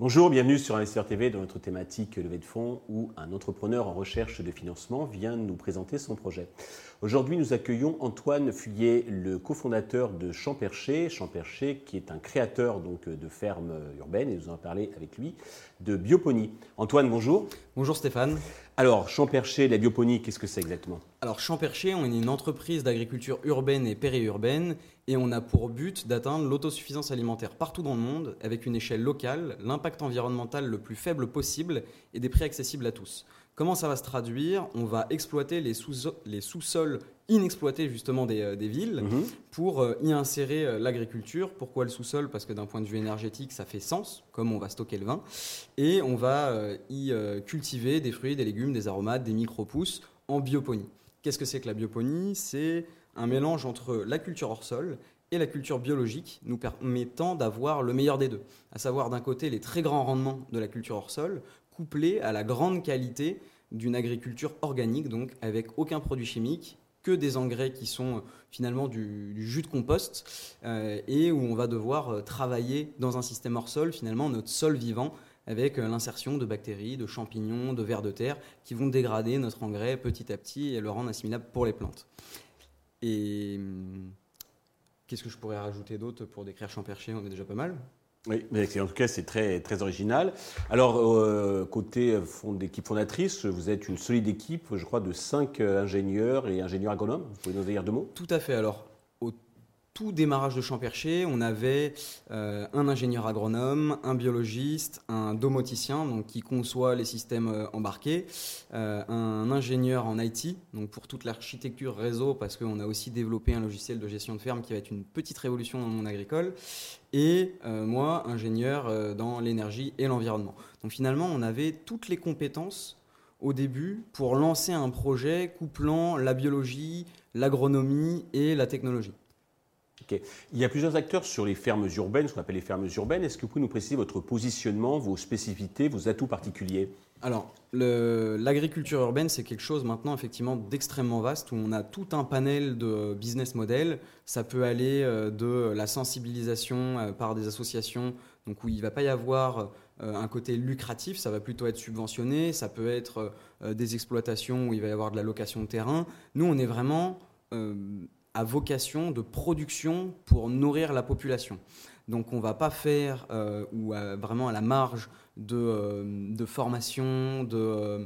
Bonjour, bienvenue sur Investisseur TV dans notre thématique levée de fonds où un entrepreneur en recherche de financement vient nous présenter son projet. Aujourd'hui, nous accueillons Antoine Fuyet, le cofondateur de Champercher, Champercher qui est un créateur de fermes urbaines et nous allons parler avec lui de bioponie. Antoine, bonjour. Bonjour Stéphane. Alors, Champercher, la bioponie, qu'est-ce que c'est exactement? Alors, Champercher, on est une entreprise d'agriculture urbaine et périurbaine et on a pour but d'atteindre l'autosuffisance alimentaire partout dans le monde avec une échelle locale, l'impact environnemental le plus faible possible et des prix accessibles à tous. Comment ça va se traduire? On va exploiter les sous-sols inexploités justement des, euh, villes mhm. pour euh, y insérer euh, l'agriculture. Pourquoi le sous-sol? Parce que d'un point de vue énergétique, ça fait sens, comme on va stocker le vin. Et on va y cultiver des fruits, des légumes, des aromates, des micro-pousses en bioponie. Qu'est-ce que c'est que la bioponie? C'est un mélange entre la culture hors sol et la culture biologique, nous permettant d'avoir le meilleur des deux, à savoir d'un côté les très grands rendements de la culture hors sol, couplés à la grande qualité d'une agriculture organique, donc avec aucun produit chimique, que des engrais qui sont euh, finalement du, jus de compost, euh, et où on va devoir euh, travailler dans un système hors sol, finalement notre sol vivant, avec l'insertion de bactéries, de champignons, de vers de terre, qui vont dégrader notre engrais petit à petit et le rendre assimilable pour les plantes. Et hum, qu'est-ce que je pourrais rajouter d'autre pour décrire Champercher On est déjà pas mal. Oui, mais en tout cas, c'est très, très original. Alors, euh, côté fond, d'équipe fondatrice, vous êtes une solide équipe, je crois, de cinq euh, ingénieurs et ingénieurs agronomes. Vous pouvez nous dire deux mots? Tout à fait. Alors, tout démarrage de Champercher, on avait euh, un ingénieur agronome, un biologiste, un domoticien qui conçoit les systèmes euh, embarqués, euh, un ingénieur en IT donc pour toute l'architecture réseau parce qu'on a aussi développé un logiciel de gestion de ferme qui va être une petite révolution dans le monde agricole, et moi ingénieur dans l'énergie et l'environnement. Donc finalement on avait toutes les compétences au début pour lancer un projet couplant la biologie, l'agronomie et la technologie. Il y a plusieurs acteurs sur les fermes urbaines, ce qu'on appelle les fermes urbaines. Est-ce que vous pouvez nous préciser votre positionnement, vos spécificités, vos atouts particuliers? Alors, l'agriculture urbaine, c'est quelque chose maintenant effectivement d'extrêmement vaste où on a tout un panel de business models. Ça peut aller euh, de la sensibilisation euh, par des associations, donc où il ne va pas y avoir euh, un côté lucratif, ça va plutôt être subventionné. Ça peut être des exploitations où il va y avoir de la location de terrain. Nous, on est vraiment à vocation de production pour nourrir la population. Donc on ne va pas faire, euh, ou vraiment à la marge de, euh, de formation, de, euh,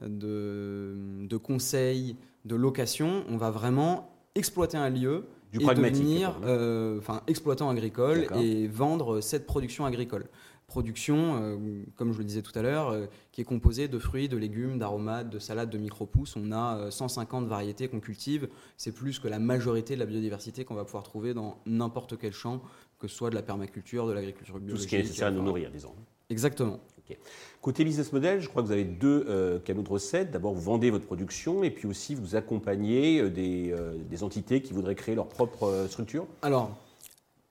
de, de, conseils, de location, on va vraiment exploiter un lieu du et devenir enfin, exploitant agricole et vendre cette production agricole production, euh, comme je le disais tout à l'heure, euh, qui est composée de fruits, de légumes, d'aromates, de salades, de micro-pousses. On a 150 euh, variétés qu'on cultive. C'est plus que la majorité de la biodiversité qu'on va pouvoir trouver dans n'importe quel champ, que ce soit de la permaculture, de l'agriculture biologique. Tout ce qui est nécessaire à nous nourrir, disons. Exactement. Côté business model, je crois que vous avez deux canaux de recettes. D'abord, vous vendez votre production et puis aussi vous accompagnez des, des entités qui voudraient créer leur propre structure. Alors,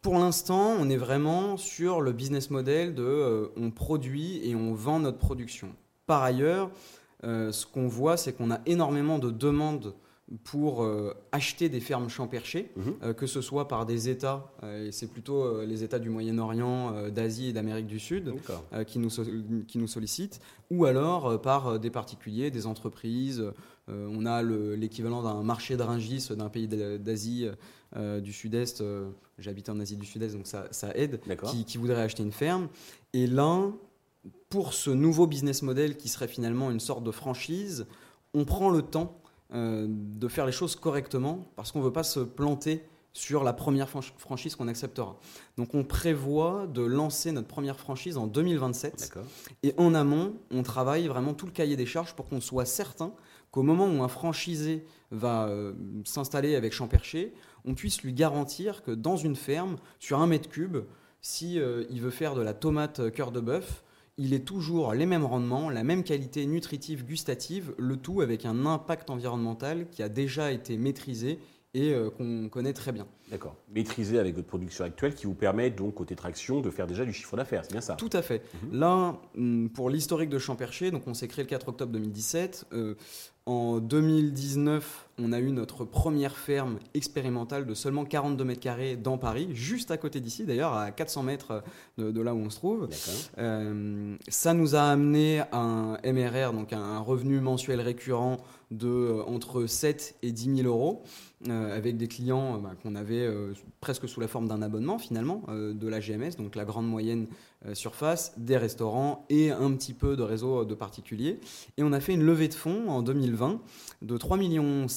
pour l'instant, on est vraiment sur le business model de euh, on produit et on vend notre production. Par ailleurs, euh, ce qu'on voit, c'est qu'on a énormément de demandes pour euh, acheter des fermes champs perchés, mhm. que ce soit par des États, et c'est plutôt les États du Moyen-Orient, d'Asie et d'Amérique du Sud qui, nous qui nous sollicitent, ou alors par des particuliers, des entreprises. on a l'équivalent d'un marché de Ringis d'un pays d'Asie euh, du Sud-Est, euh, j'habite en Asie du Sud-Est, donc ça, aide, qui, qui voudrait acheter une ferme. Et là, pour ce nouveau business model qui serait finalement une sorte de franchise, on prend le temps euh, de faire les choses correctement parce qu'on ne veut pas se planter sur la première franchise qu'on acceptera. Donc on prévoit de lancer notre première franchise en 2027. Et en amont, on travaille vraiment tout le cahier des charges pour qu'on soit certain qu'au moment où un franchisé va s'installer avec Champercher, on puisse lui garantir que dans une ferme, sur un mètre cube, si euh, il veut faire de la tomate cœur de bœuf, il est toujours les mêmes rendements, la même qualité nutritive, gustative, le tout avec un impact environnemental qui a déjà été maîtrisé et euh, qu'on connaît très bien. D'accord. Maîtrisé avec votre production actuelle qui vous permet donc côté traction de faire déjà du chiffre d'affaires, c'est bien ça? Tout à fait. Mhm. Là, hum, pour l'historique de Champercher, donc on s'est créé le 4 octobre 2017. En 2019, on a eu notre première ferme expérimentale de seulement 42 mètres carrés dans Paris, juste à côté d'ici d'ailleurs, à 400 mètres de, là où on se trouve. Euh, ça nous a amené un MRR, donc un revenu mensuel récurrent de euh, entre 7 et 10 000 euros. Euh, avec des clients bah, qu'on avait presque sous la forme d'un abonnement finalement de la GMS, donc la grande moyenne surface, des restaurants et un petit peu de réseau de particuliers. Et on a fait une levée de fonds en 2020 de 3,5 millions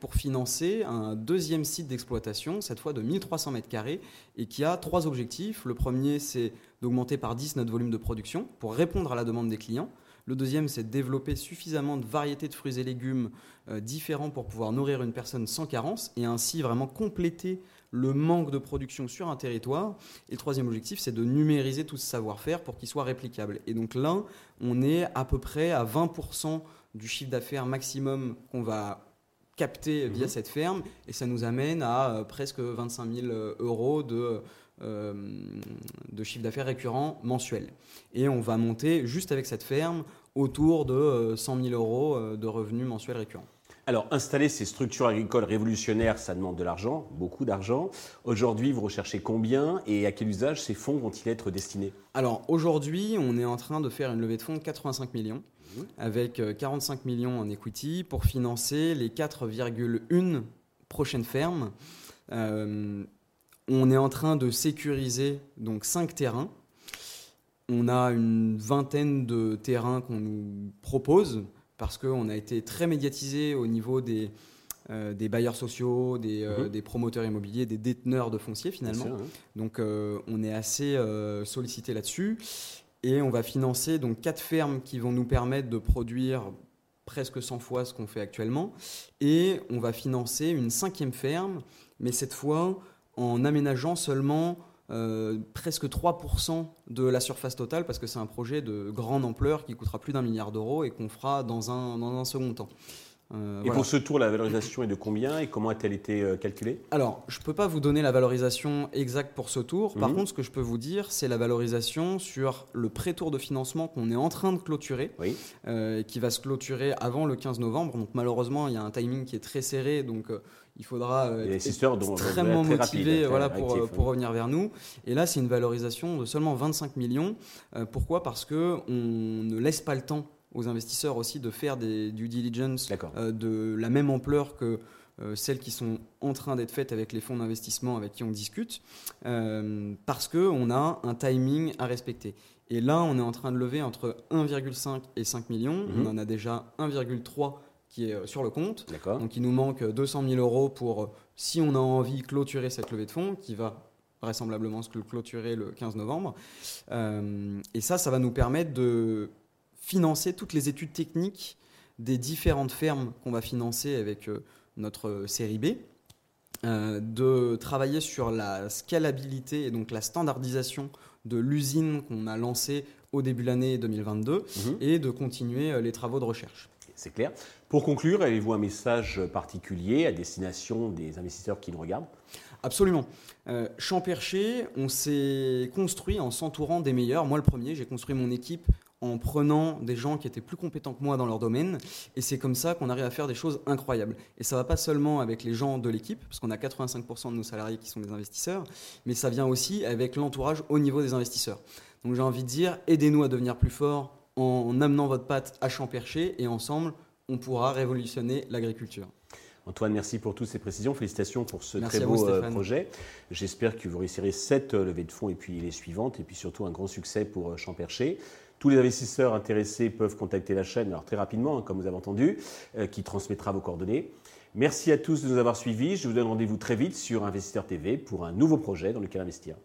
pour financer un deuxième site d'exploitation, cette fois de 1300 mètres carrés, et qui a trois objectifs. Le premier, c'est d'augmenter par 10 notre volume de production pour répondre à la demande des clients. Le deuxième, c'est de développer suffisamment de variétés de fruits et légumes euh, différents pour pouvoir nourrir une personne sans carence et ainsi vraiment compléter le manque de production sur un territoire. Et le troisième objectif, c'est de numériser tout ce savoir-faire pour qu'il soit réplicable. Et donc là, on est à peu près à 20% du chiffre d'affaires maximum qu'on va capter via mhm. cette ferme et ça nous amène à euh, presque 25 000 euh, euros de, de chiffre d'affaires récurrent mensuel. Et on va monter juste avec cette ferme autour de 100 000 euros de revenus mensuels récurrents. Alors, installer ces structures agricoles révolutionnaires, ça demande de l'argent, beaucoup d'argent. Aujourd'hui, vous recherchez combien et à quel usage ces fonds vont-ils être destinés? Alors, aujourd'hui, on est en train de faire une levée de fonds de 85 millions, mmh. avec 45 euh, millions en equity pour financer les 4,1 prochaines fermes. Euh, on est en train de sécuriser donc 5 terrains. On a une vingtaine de terrains qu'on nous propose parce qu'on a été très médiatisé au niveau des, euh, des bailleurs sociaux, des, euh, mhm. des, promoteurs immobiliers, des déteneurs de fonciers finalement. Donc euh, on est assez sollicité là-dessus. Et on va financer donc quatre fermes qui vont nous permettre de produire presque 100 fois ce qu'on fait actuellement. Et on va financer une cinquième ferme, mais cette fois en aménageant seulement euh, presque 3% de la surface totale parce que c'est un projet de grande ampleur qui coûtera plus d'un milliard d'euros et qu'on fera dans dans un second temps. Euh, et pour ce tour, la valorisation est de combien et comment a-t-elle été euh, calculée? Alors, je ne peux pas vous donner la valorisation exacte pour ce tour. Par mhm. contre, ce que je peux vous dire, c'est la valorisation sur le pré-tour de financement qu'on est en train de clôturer, qui va se clôturer avant le 15 novembre. Donc, malheureusement, il y a un timing qui est très serré. Donc, il faudra euh, être extrêmement motivé voilà, pour, euh, pour, revenir vers nous. Et là, c'est une valorisation de seulement 25 millions. Euh, pourquoi? Parce qu'on ne laisse pas le temps aux investisseurs aussi de faire des due diligence de la même ampleur que celles qui sont en train d'être faites avec les fonds d'investissement avec qui on discute, parce qu'on a un timing à respecter. Et là, on est en train de lever entre 1,5 et 5 millions. Mhm. On en a déjà 1,3 qui est euh, sur le compte. Donc il nous manque 200 000 euros pour, euh, si on a envie, clôturer cette levée de fonds qui va vraisemblablement se clôturer le 15 novembre. Euh, et ça, ça va nous permettre de financer toutes les études techniques des différentes fermes qu'on va financer avec notre série B, de travailler sur la scalabilité et donc la standardisation de l'usine qu'on a lancée au début de l'année 2022 mhm. et de continuer les travaux de recherche c'est clair. Pour conclure, avez-vous un message particulier à destination des investisseurs qui nous regardent? Absolument. Euh, Champercher, on s'est construit en s'entourant des meilleurs. Moi, le premier, j'ai construit mon équipe en prenant des gens qui étaient plus compétents que moi dans leur domaine. Et c'est comme ça qu'on arrive à faire des choses incroyables. Et ça va pas seulement avec les gens de l'équipe, parce qu'on a 85% de nos salariés qui sont des investisseurs, mais ça vient aussi avec l'entourage au niveau des investisseurs. Donc j'ai envie de dire, aidez-nous à devenir plus forts en amenant votre pâte à Champercher et ensemble, on pourra révolutionner l'agriculture. Antoine, merci pour toutes ces précisions. Félicitations pour ce très beau euh, projet. J'espère que vous réussirez cette euh, levée de fonds et puis les suivantes, et puis surtout un grand succès pour euh, Champercher. Tous les investisseurs intéressés peuvent contacter la chaîne, alors très rapidement, hein, comme vous avez entendu, euh, qui transmettra vos coordonnées. Merci à tous de nous avoir suivis. Je vous donne rendez-vous très vite sur Investisseur TV pour un nouveau projet dans lequel investir.